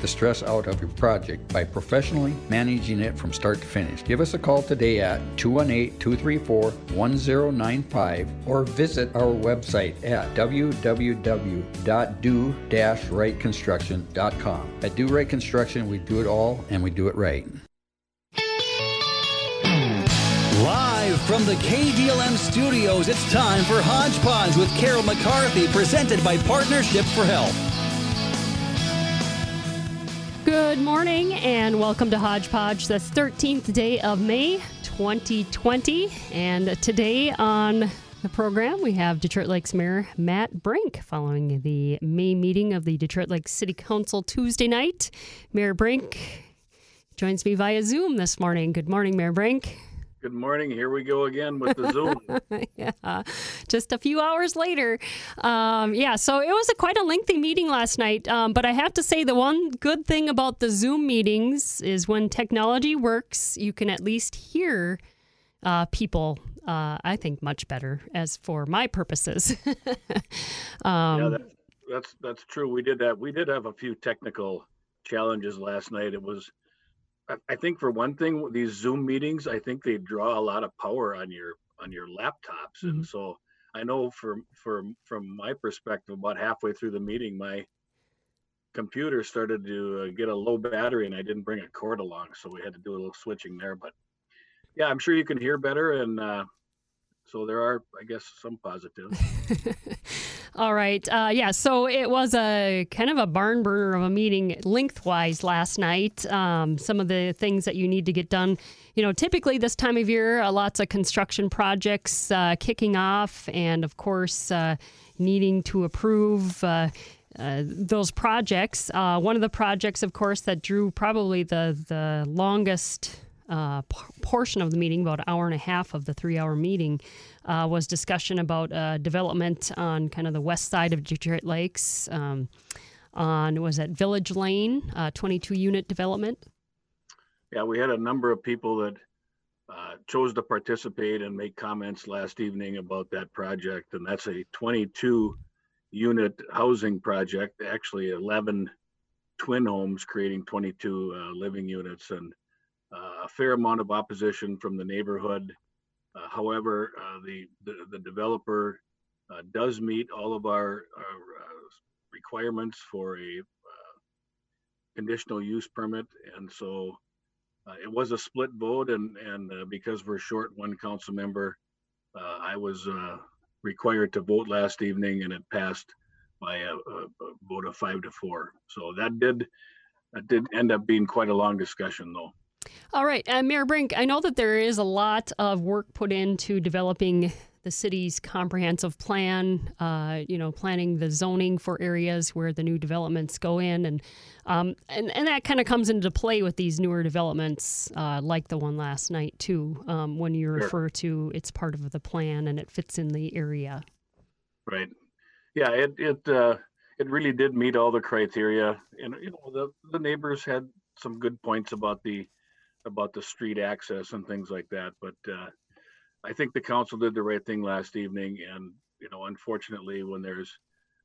the stress out of your project by professionally managing it from start to finish. Give us a call today at 218 234 1095 or visit our website at www.do-rightconstruction.com. At Do Right Construction, we do it all and we do it right. Live from the KDLM studios, it's time for Hodgepodge with Carol McCarthy, presented by Partnership for Health. Good morning and welcome to Hodgepodge, the 13th day of May 2020. And today on the program, we have Detroit Lakes Mayor Matt Brink following the May meeting of the Detroit Lakes City Council Tuesday night. Mayor Brink joins me via Zoom this morning. Good morning, Mayor Brink. Good morning. Here we go again with the Zoom. yeah, just a few hours later. Um, yeah, so it was a quite a lengthy meeting last night. Um, but I have to say, the one good thing about the Zoom meetings is when technology works, you can at least hear uh, people. Uh, I think much better as for my purposes. um, yeah, that's, that's that's true. We did that. we did have a few technical challenges last night. It was I think for one thing, these Zoom meetings, I think they draw a lot of power on your on your laptops, mm-hmm. and so I know from from from my perspective, about halfway through the meeting, my computer started to uh, get a low battery, and I didn't bring a cord along, so we had to do a little switching there. But yeah, I'm sure you can hear better, and uh, so there are, I guess, some positives. All right. Uh, yeah. So it was a kind of a barn burner of a meeting lengthwise last night. Um, some of the things that you need to get done. You know, typically this time of year, uh, lots of construction projects uh, kicking off, and of course, uh, needing to approve. Uh, uh, those projects. one of the projects, of course, that drew probably the the longest uh, p- portion of the meeting, about an hour and a half of the three hour meeting, uh, was discussion about uh, development on kind of the west side of Detroit Lakes. Um, on was that Village Lane, uh, 22 unit development. Yeah, we had a number of people that uh, chose to participate and make comments last evening about that project, and that's a 22 unit housing project. Actually, 11 twin homes creating 22 uh, living units and uh, a fair amount of opposition from the neighborhood. Uh, however, uh, the, the, the developer does meet all of our, our requirements for a conditional use permit, and so uh, it was a split vote, and and uh, because we're short one council member, uh, I was required to vote last evening, and it passed by a, a, a, vote of five to four. So that did that did end up being quite a long discussion, though. All right, uh, Mayor Brink, I know that there is a lot of work put into developing the city's comprehensive plan, uh, you know, planning the zoning for areas where the new developments go in, and um, and and that kind of comes into play with these newer developments, uh, like the one last night too, um, when you refer to it's part of the plan and it fits in the area. Right. Yeah. It it uh, it really did meet all the criteria, and you know the the neighbors had some good points about the about the street access and things like that. But uh, I think the council did the right thing last evening. And you know, unfortunately, when there's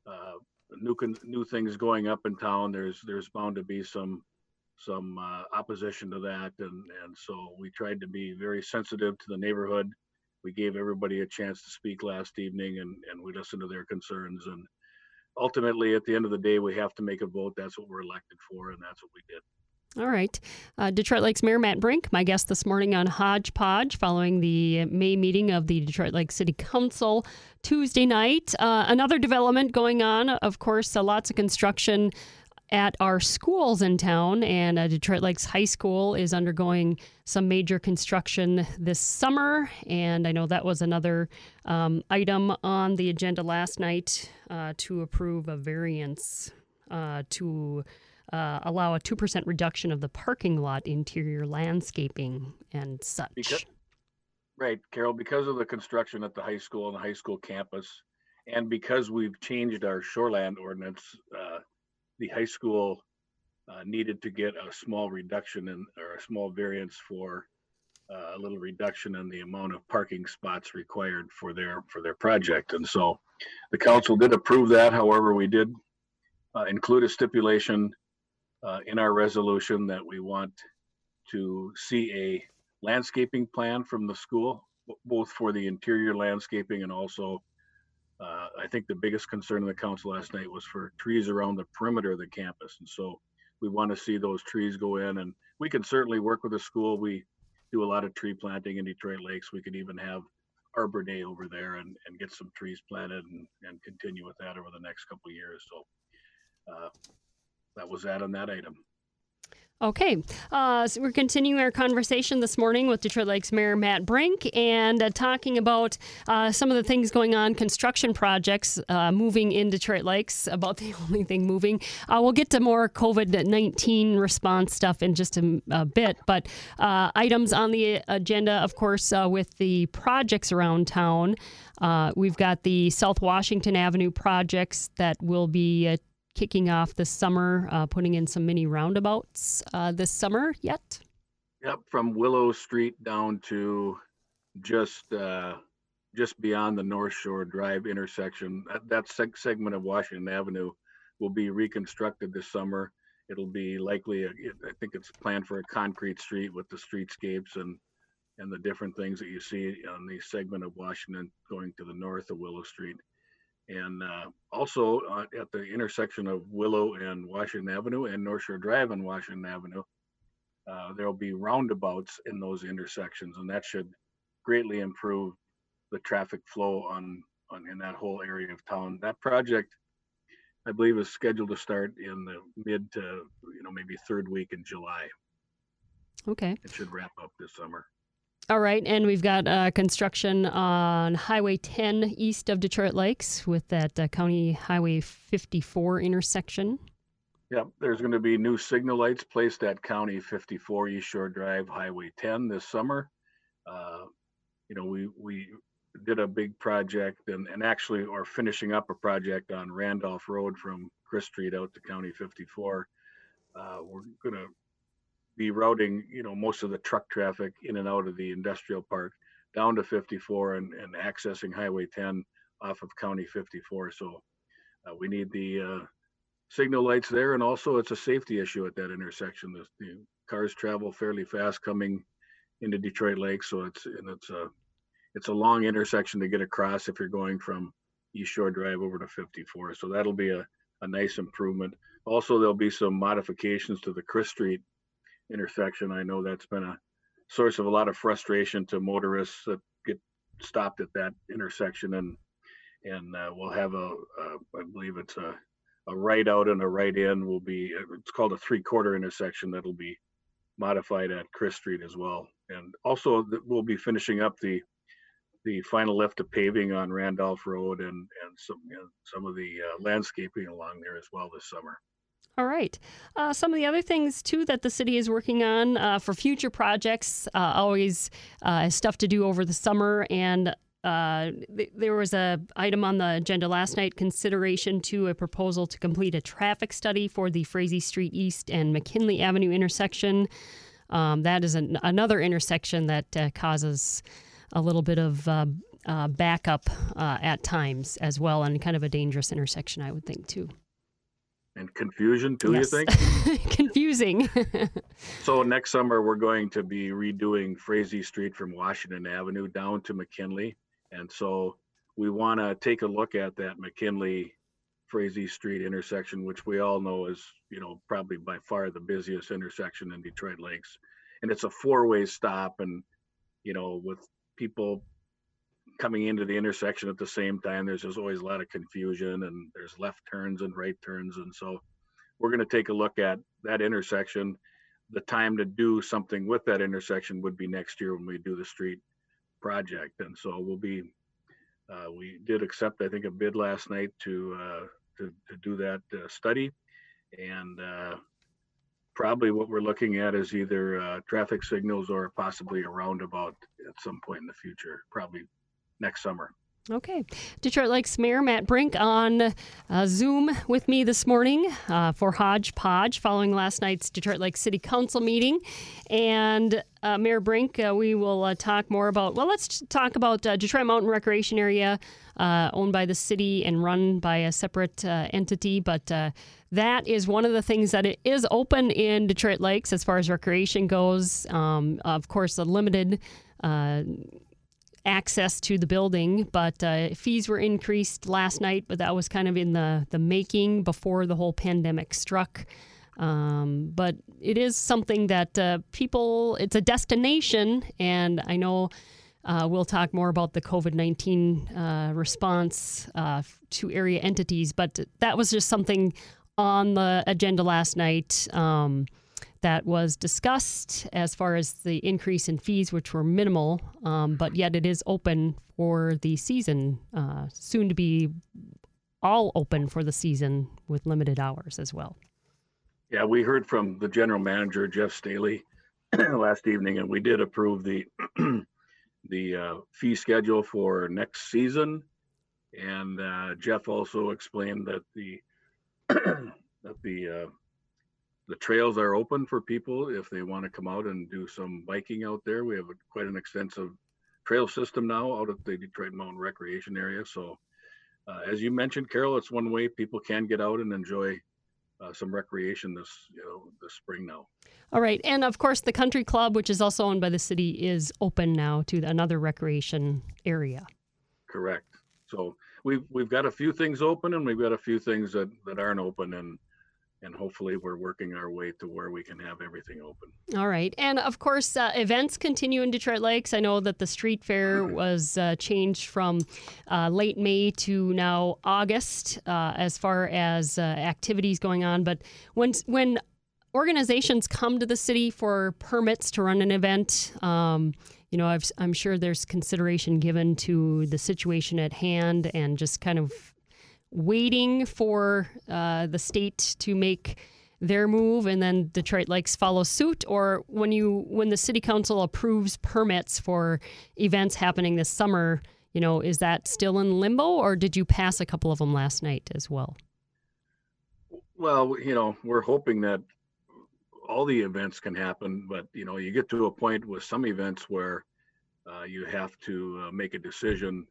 uh, new new things going up in town, there's there's bound to be some some uh, opposition to that. And and so we tried to be very sensitive to the neighborhood. We gave everybody a chance to speak last evening, and and we listened to their concerns. And ultimately, at the end of the day, we have to make a vote. That's what we're elected for, and that's what we did. All right. Uh, Detroit Lakes Mayor Matt Brink, my guest this morning on Hodgepodge following the May meeting of the Detroit Lakes City Council Tuesday night. Uh, another development going on, of course, uh, lots of construction at our schools in town, and uh, Detroit Lakes High School is undergoing some major construction this summer. And I know that was another um, item on the agenda last night uh, to approve a variance uh, to uh, allow a 2% reduction of the parking lot interior landscaping and such. Because, right, Carol, because of the construction at the high school and the high school campus, and because we've changed our shoreland ordinance, uh, the high school uh, needed to get a small reduction in or a small variance for uh, a little reduction in the amount of parking spots required for their for their project. And so the council did approve that. However, we did uh, include a stipulation uh, in our resolution that we want to see a landscaping plan from the school, both for the interior landscaping and also, uh, I think the biggest concern of the council last night was for trees around the perimeter of the campus. And so we want to see those trees go in and we can certainly work with the school. We do a lot of tree planting in Detroit Lakes. We could even have Arbor Day over there and, and get some trees planted and, and continue with that over the next couple years. So uh, that was that on that item. Okay, uh, so we're continuing our conversation this morning with Detroit Lakes Mayor Matt Brink and uh, talking about uh, some of the things going on, construction projects uh, moving in Detroit Lakes, about the only thing moving. Uh, we'll get to more COVID 19 response stuff in just a, a bit, but uh, items on the agenda, of course, with the projects around town. we've got the South Washington Avenue projects that will be kicking off this summer, uh, putting in some mini roundabouts uh, this summer yet? Yep, from Willow Street down to just uh, just beyond the North Shore Drive intersection. That, that seg- segment of Washington Avenue will be reconstructed this summer. It'll be likely, a, I think it's planned for a concrete street with the streetscapes and and the different things that you see on the segment of Washington going to the north of Willow Street. And uh, also uh, at the intersection of Willow and Washington Avenue and North Shore Drive and Washington Avenue, uh, there'll be roundabouts in those intersections, and that should greatly improve the traffic flow on, on in that whole area of town. That project, I believe, is scheduled to start in the mid to you know maybe third week in July. Okay. It should wrap up this summer. All right, and we've got uh, construction on Highway 10 east of Detroit Lakes with that uh, County Highway 54 intersection. Yep, there's going to be new signal lights placed at County 54 East Shore Drive, Highway 10 this summer. Uh, you know, we we did a big project and, and actually are finishing up a project on Randolph Road from Chris Street out to County 54. Uh, we're going to be routing, you know, most of the truck traffic in and out of the industrial park down to 54 and, and accessing Highway 10 off of County 54. So uh, we need the uh, signal lights there, and also it's a safety issue at that intersection. The, the, cars travel fairly fast coming into Detroit Lake, so it's and it's a it's a long intersection to get across if you're going from East Shore Drive over to 54. So that'll be a, a nice improvement. Also, there'll be some modifications to the Chris Street intersection. I know that's been a source of a lot of frustration to motorists that get stopped at that intersection, and and uh, we'll have a, a I believe it's a a right out and a right in will be it's called a three quarter intersection that'll be modified at Chris Street as well, and also we'll be finishing up the the final lift of paving on Randolph Road and and some you know, some of the uh, landscaping along there as well this summer. All right. Uh, some of the other things too that the city is working on uh, for future projects, uh, always uh, stuff to do over the summer, and uh, th- there was a item on the agenda last night consideration to a proposal to complete a traffic study for the Frazee Street East and McKinley Avenue intersection. Um, that is an, another intersection that uh, causes a little bit of backup at times as well, and kind of a dangerous intersection, I would think too and confusion too yes. you think? Confusing. So next summer we're going to be redoing frazee street from washington avenue down to mckinley. And so we want to take a look at that mckinley frazee street intersection which we all know is you know probably by far the busiest intersection in detroit lakes. And it's a four-way stop and you know with people coming into the intersection at the same time. There's just always a lot of confusion and there's left turns and right turns. And so we're going to take a look at that intersection. The time to do something with that intersection would be next year when we do the street project. And so we'll be, uh, we did accept, I think, a bid last night to, uh, to, to do that uh, study. And uh, probably what we're looking at is either uh, traffic signals or possibly a roundabout at some point in the future, probably next summer. Okay. Detroit Lakes Mayor Matt Brink on uh, Zoom with me this morning uh, for Hodgepodge following last night's Detroit Lakes City Council meeting. And uh, Mayor Brink, uh, we will uh, talk more about, well, let's talk about uh, Detroit Mountain Recreation Area owned by the city and run by a separate entity. But that is one of the things that it is open in Detroit Lakes as far as recreation goes. Um, of course, a limited access to the building, but uh, fees were increased last night, but that was kind of in the, the making before the whole pandemic struck. Um, but it is something that uh, people, it's a destination, and I know uh, we'll talk more about the COVID 19 uh, response uh, to area entities, but that was just something on the agenda last night. Um, that was discussed as far as the increase in fees, which were minimal, um, but yet it is open for the season, uh, soon to be all open for the season with limited hours as well. Yeah, we heard from the general manager Jeff Staley last evening, and we did approve the the uh, fee schedule for next season. And uh, Jeff also explained that the that the uh, the trails are open for people if they want to come out and do some biking out there. We have a, quite an extensive trail system now out at the Detroit Mountain Recreation Area. So, uh, as you mentioned, Carol, it's one way people can get out and enjoy uh, some recreation this you know this spring now. All right, and of course, the country club, which is also owned by the city, is open now to another recreation area. Correct. So we've we've got a few things open, and we've got a few things that that aren't open, and and hopefully we're working our way to where we can have everything open. All right. And of course, uh, events continue in Detroit Lakes. I know that the street fair was uh, changed from uh, late May to now August uh, as far as uh, activities going on. But when, when organizations come to the city for permits to run an event, um, you know, i am sure there's consideration given to the situation at hand and just kind of waiting for uh, the state to make their move and then Detroit Lakes follow suit or when you when the city council approves permits for events happening this summer you know is that still in limbo or did you pass a couple of them last night as well? Well you know we're hoping that all the events can happen but you know you get to a point with some events where uh, you have to uh, make a decision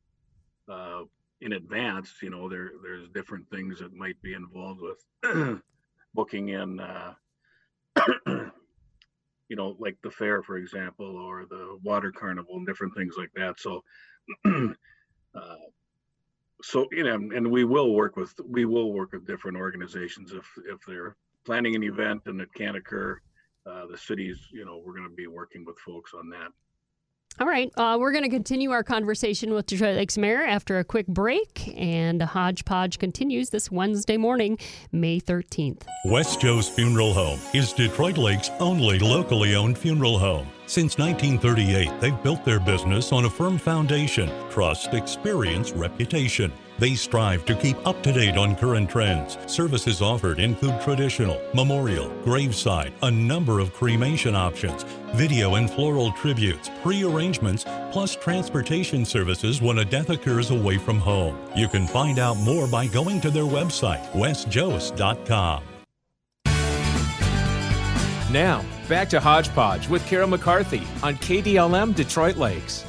uh, in advance, you know, there there's different things that might be involved with booking in, uh, you know, like the fair, for example, or the water carnival and different things like that. So, uh, so you know, and we will work with we will work with different organizations if if they're planning an event and it can't occur. Uh, the cities, you know, we're going to be working with folks on that. All right. Uh, we're going to continue our conversation with Detroit Lakes Mayor after a quick break, and Hodgepodge continues this Wednesday morning, May 13th. West-Kjos Funeral Home is Detroit Lake's only locally owned funeral home. Since 1938, they've built their business on a firm foundation trust, experience, reputation. They strive to keep up to date on current trends. Services offered include traditional, memorial, graveside, a number of cremation options, video and floral tributes, pre arrangements, plus transportation services when a death occurs away from home. You can find out more by going to their website, westjoes.com. Now, back to Hodgepodge with Carol McCarthy on KDLM Detroit Lakes.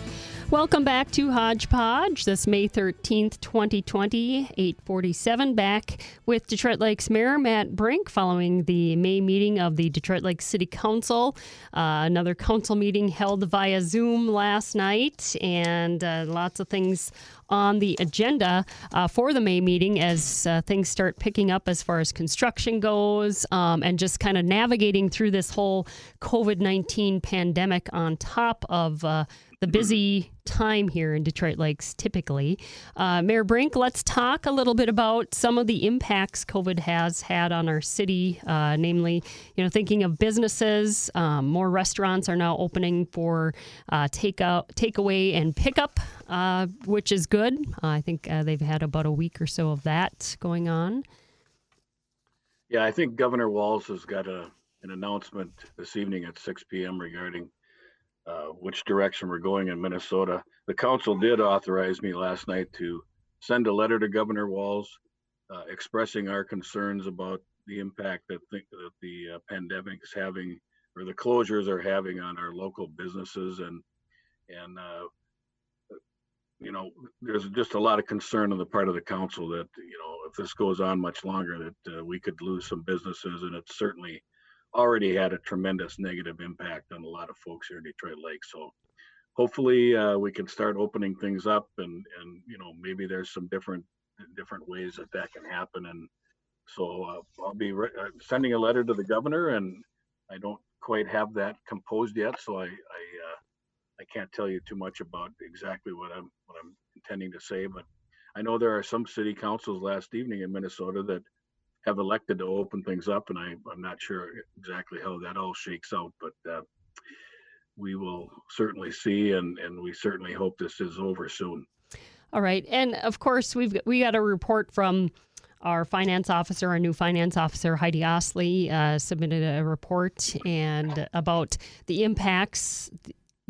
Welcome back to Hodgepodge. This May 13th, 2020, 847. Back with Detroit Lakes Mayor Matt Brink following the May meeting of the Detroit Lakes City Council. Uh, another council meeting held via Zoom last night, and uh, lots of things on the agenda uh, for the May meeting as uh, things start picking up as far as construction goes um, and just kind of navigating through this whole COVID 19 pandemic on top of uh, the busy time here in Detroit Lakes typically. Uh, Mayor Brink, let's talk a little bit about some of the impacts COVID has had on our city, uh, namely, you know, thinking of businesses. Um, more restaurants are now opening for uh, takeout, takeaway, and pickup, uh, which is good. I think uh, they've had about a week or so of that going on. Yeah, I think Governor Walz has got a an announcement this evening at 6 p.m. regarding uh, which direction we're going in Minnesota. The council did authorize me last night to send a letter to Governor Walz uh, expressing our concerns about the impact that, the, that the uh, pandemic is having or the closures are having on our local businesses and and uh, you know there's just a lot of concern on the part of the council that you know if this goes on much longer that uh, we could lose some businesses and it's certainly already had a tremendous negative impact on a lot of folks here in Detroit Lake so hopefully uh, we can start opening things up and and you know maybe there's some different different ways that that can happen and so uh, I'll be re- uh, sending a letter to the governor and I don't quite have that composed yet so I I, uh, I can't tell you too much about exactly what I'm what I'm intending to say but I know there are some city councils last evening in Minnesota that have elected to open things up and I I'm not sure exactly how that all shakes out but uh, we will certainly see and and we certainly hope this is over soon. All right, and of course we've we got a report from our finance officer, our new finance officer Heidi Osley, uh, submitted a report and about the impacts.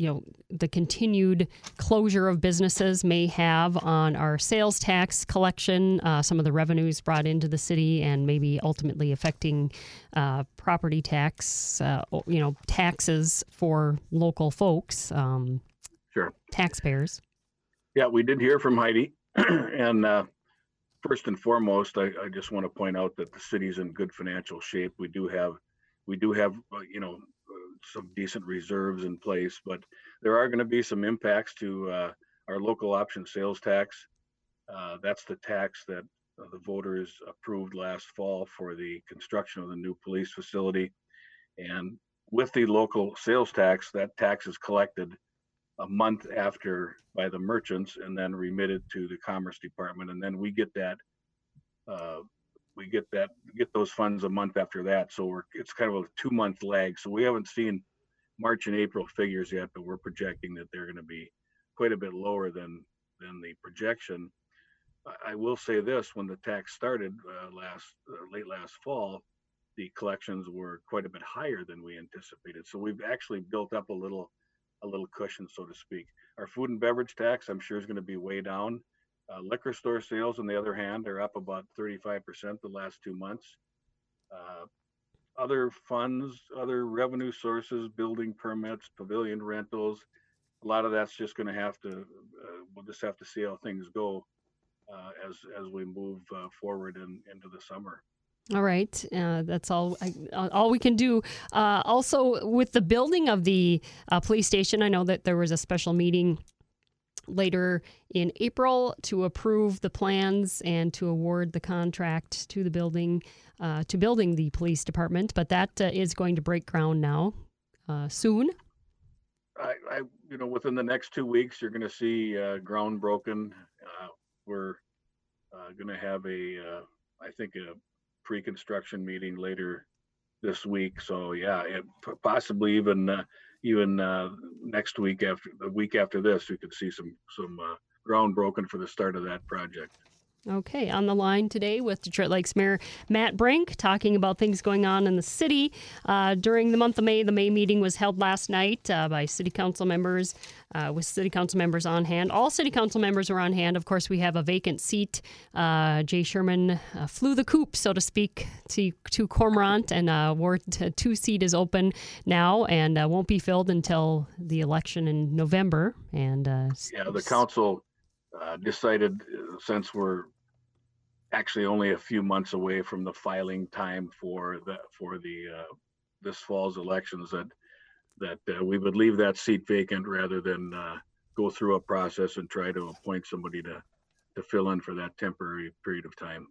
You know, the continued closure of businesses may have on our sales tax collection, uh, some of the revenues brought into the city, and maybe ultimately affecting uh, property tax, uh, you know, taxes for local folks, um, Sure. taxpayers. Yeah, we did hear from Heidi. and uh, first and foremost, I, I just want to point out that the city's in good financial shape. We do have, we do have, uh, you know, some decent reserves in place, but there are going to be some impacts to uh, our local option sales tax. Uh, that's the tax that uh, the voters approved last fall for the construction of the new police facility. And with the local sales tax, that tax is collected a month after by the merchants and then remitted to the commerce department and then we get that uh, we get that get those funds a month after that so we're it's kind of a two month lag so we haven't seen march and april figures yet but we're projecting that they're going to be quite a bit lower than than the projection I- will say this when the tax started uh, last uh, late last fall the collections were quite a bit higher than we anticipated so we've actually built up a little a little cushion, so to speak. Our food and beverage tax, I'm sure, is going to be way down. Uh, liquor store sales, on the other hand, are up about 35% the last two months. Uh, other funds, other revenue sources, building permits, pavilion rentals, a lot of that's just going to have to, uh, we'll just have to see how things go uh, as as we move uh, forward in, into the summer. All right, uh, that's all. I, all we can do. Uh, also, with the building of the uh, police station, I know that there was a special meeting later in April to approve the plans and to award the contract to the building uh, to building the police department. But that uh, is going to break ground now uh, soon. I, I, you know, within the next two weeks, you're going to see uh, ground broken. Uh, we're uh, going to have a, I think, a pre-construction meeting later this week. So yeah, it, possibly even even uh, next week after the week after this, we could see some some uh, ground broken for the start of that project. Okay, on the line today with Detroit Lakes Mayor Matt Brink talking about things going on in the city. Uh, during the month of May, the May meeting was held last night uh, by city council members, uh, with city council members on hand. All city council members are on hand. Of course, we have a vacant seat. Uh, Jay Sherman uh, flew the coop, so to speak, to, to Cormorant, and uh, Ward 2 seat is open now and uh, won't be filled until the election in November. And uh, Yeah, the council uh, decided uh, since we're actually only a few months away from the filing time for the for the uh, this fall's elections that that uh, we would leave that seat vacant rather than uh, go through a process and try to appoint somebody to to fill in for that temporary period of time.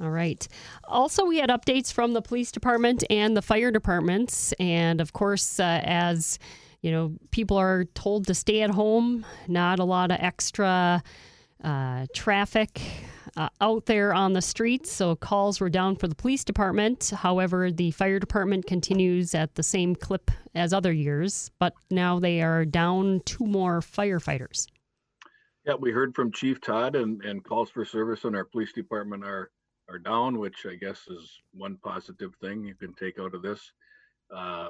All right. Also, we had updates from the police department and the fire departments. And of course, uh, as you know, people are told to stay at home, not a lot of extra uh, traffic uh, out there on the streets. So calls were down for the police department. However, the fire department continues at the same clip as other years, but now they are down two more firefighters. Yeah, we heard from Chief Todd and, and calls for service in our police department are, are down, which I guess is one positive thing you can take out of this. Uh,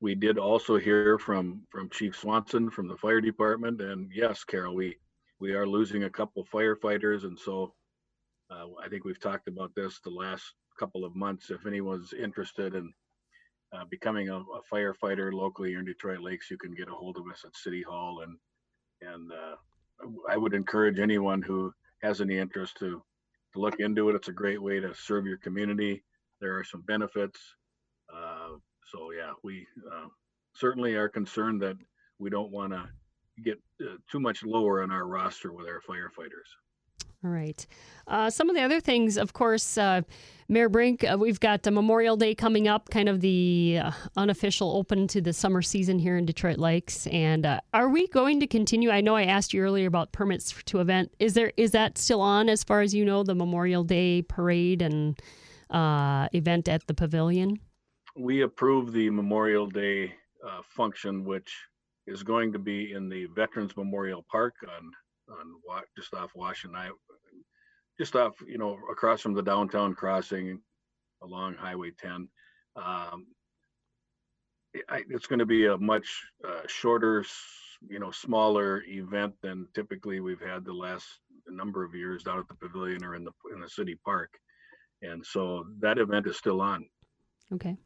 we did also hear from from Chief Swanson from the fire department, and yes, Carol, we we are losing a couple firefighters, and so uh, I think we've talked about this the last couple of months. If anyone's interested in uh, becoming a, a, firefighter locally in Detroit Lakes, you can get a hold of us at City Hall, and and uh, I would encourage anyone who has any interest to to look into it. It's a great way to serve your community. There are some benefits. Uh, so yeah, we uh, certainly are concerned that we don't want to get uh, too much lower on our roster with our firefighters. All right. Uh, some of the other things, of course, uh, Mayor Brink, uh, we've got Memorial Day coming up, kind of the uh, unofficial open to the summer season here in Detroit Lakes. And uh, are we going to continue? I know I asked you earlier about permits to event. Is there is that still on as far as you know, the Memorial Day parade and uh, event at the pavilion? We approve the Memorial Day function, which is going to be in the Veterans Memorial Park on on just off Washington, just off you know across from the downtown crossing along Highway 10. Um, it's going to be a much uh, shorter, you know, smaller event than typically we've had the last number of years down at the pavilion or in the in the city park, and so that event is still on. Okay.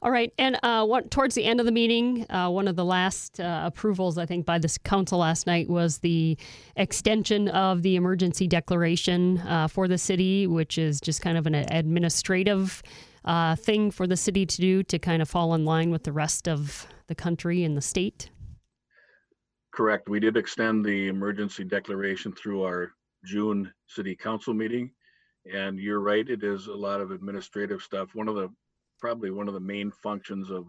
All right, and uh, what, towards the end of the meeting, uh, one of the last uh, approvals, I think, by this council last night was the extension of the emergency declaration uh, for the city, which is just kind of an administrative uh, thing for the city to do to kind of fall in line with the rest of the country and the state. Correct. We did extend the emergency declaration through our June city council meeting. And you're right, it is a lot of administrative stuff. One of the probably one of the main functions of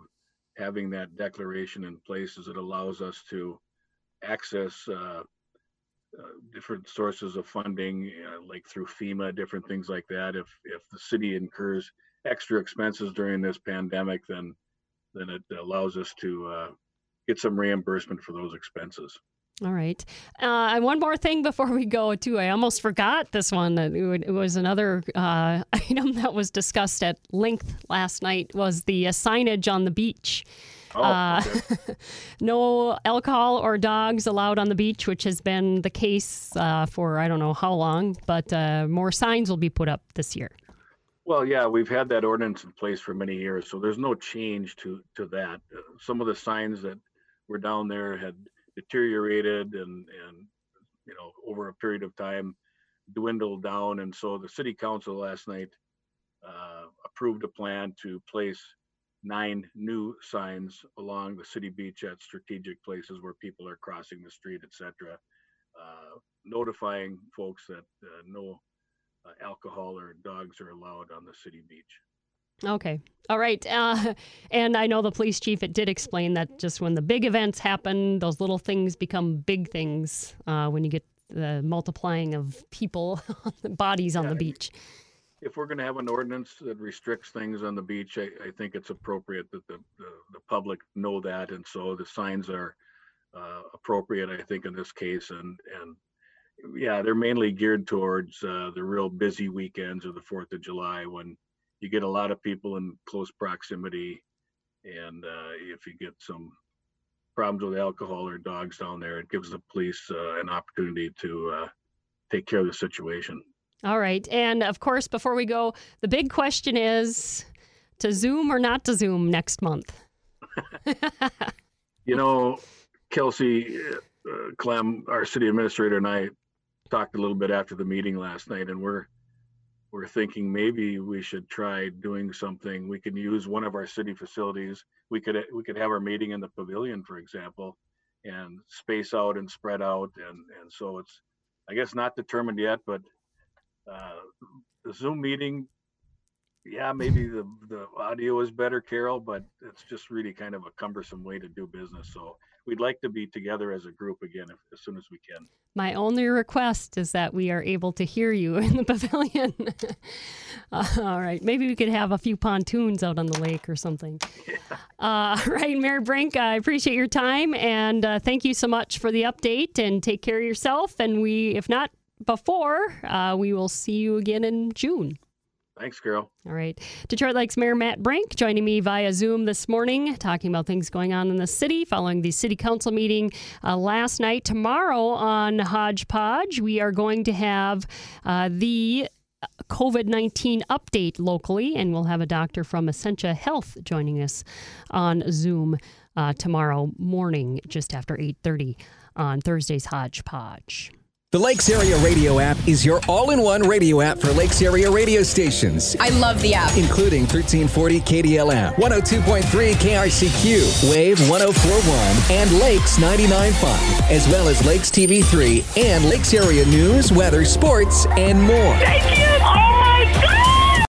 having that declaration in place is it allows us to access uh, uh, different sources of funding, uh, like through FEMA, different things like that. If if the city incurs extra expenses during this pandemic, then then it allows us to uh, get some reimbursement for those expenses. All right. Uh, one more thing before we go, too. I almost forgot this one. It was another uh, item that was discussed at length last night. Was the uh, signage on the beach? Oh, uh, okay. no alcohol or dogs allowed on the beach, which has been the case uh, for I don't know how long. But uh, more signs will be put up this year. Well, yeah, we've had that ordinance in place for many years, so there's no change to to that. some of the signs that were down there had deteriorated and and you know over a period of time dwindled down. And so the city council last night uh, approved a plan to place nine new signs along the city beach at strategic places where people are crossing the street etc uh, notifying folks that uh, no uh, alcohol or dogs are allowed on the city beach Okay. All right. Uh, and I know the police chief, it did explain that just when the big events happen, those little things become big things uh, when you get the multiplying of people, bodies on yeah, the beach. If we're going to have an ordinance that restricts things on the beach, I, I think it's appropriate that the, the, the, public know that. And so the signs are uh, appropriate, I think, in this case. And, and yeah, they're mainly geared towards uh, the real busy weekends of the 4th of July when you get a lot of people in close proximity, and uh, if you get some problems with alcohol or dogs down there, it gives the police uh, an opportunity to uh, take care of the situation. All right, and of course, before we go, the big question is to Zoom or not to Zoom next month. you know, Kelcey uh, Klemm, our city administrator, and I talked a little bit after the meeting last night, and we're we're thinking maybe we should try doing something. We can use one of our city facilities. We could we could have our meeting in the pavilion, for example, and space out and spread out. And and so it's I guess not determined yet, but uh, the Zoom meeting, yeah, maybe the the audio is better, Carol, but it's just really kind of a cumbersome way to do business. So we'd like to be together as a group again if, as soon as we can. My only request is that we are able to hear you in the pavilion. uh, all right, maybe we could have a few pontoons out on the lake or something. Yeah. Uh, right, Mayor Brink, I appreciate your time and uh, thank you so much for the update. And take care of yourself. And we, if not before, uh, we will see you again in June. Thanks, Carol. All right. Detroit Lakes Mayor Matt Brink joining me via Zoom this morning, talking about things going on in the city following the city council meeting uh, last night. Tomorrow on Hodgepodge, we are going to have uh, the COVID 19 update locally, and we'll have a doctor from Essentia Health joining us on Zoom uh, tomorrow morning, just after 8.30 on Thursday's Hodgepodge. The Lakes Area Radio app is your all in one radio app for Lakes Area radio stations. I love the app. Including 1340 KDLM, 102.3 KRCQ, Wave 1041, and Lakes 99.5, as well as Lakes TV3 and Lakes Area news, weather, sports, and more. Thank you. Oh!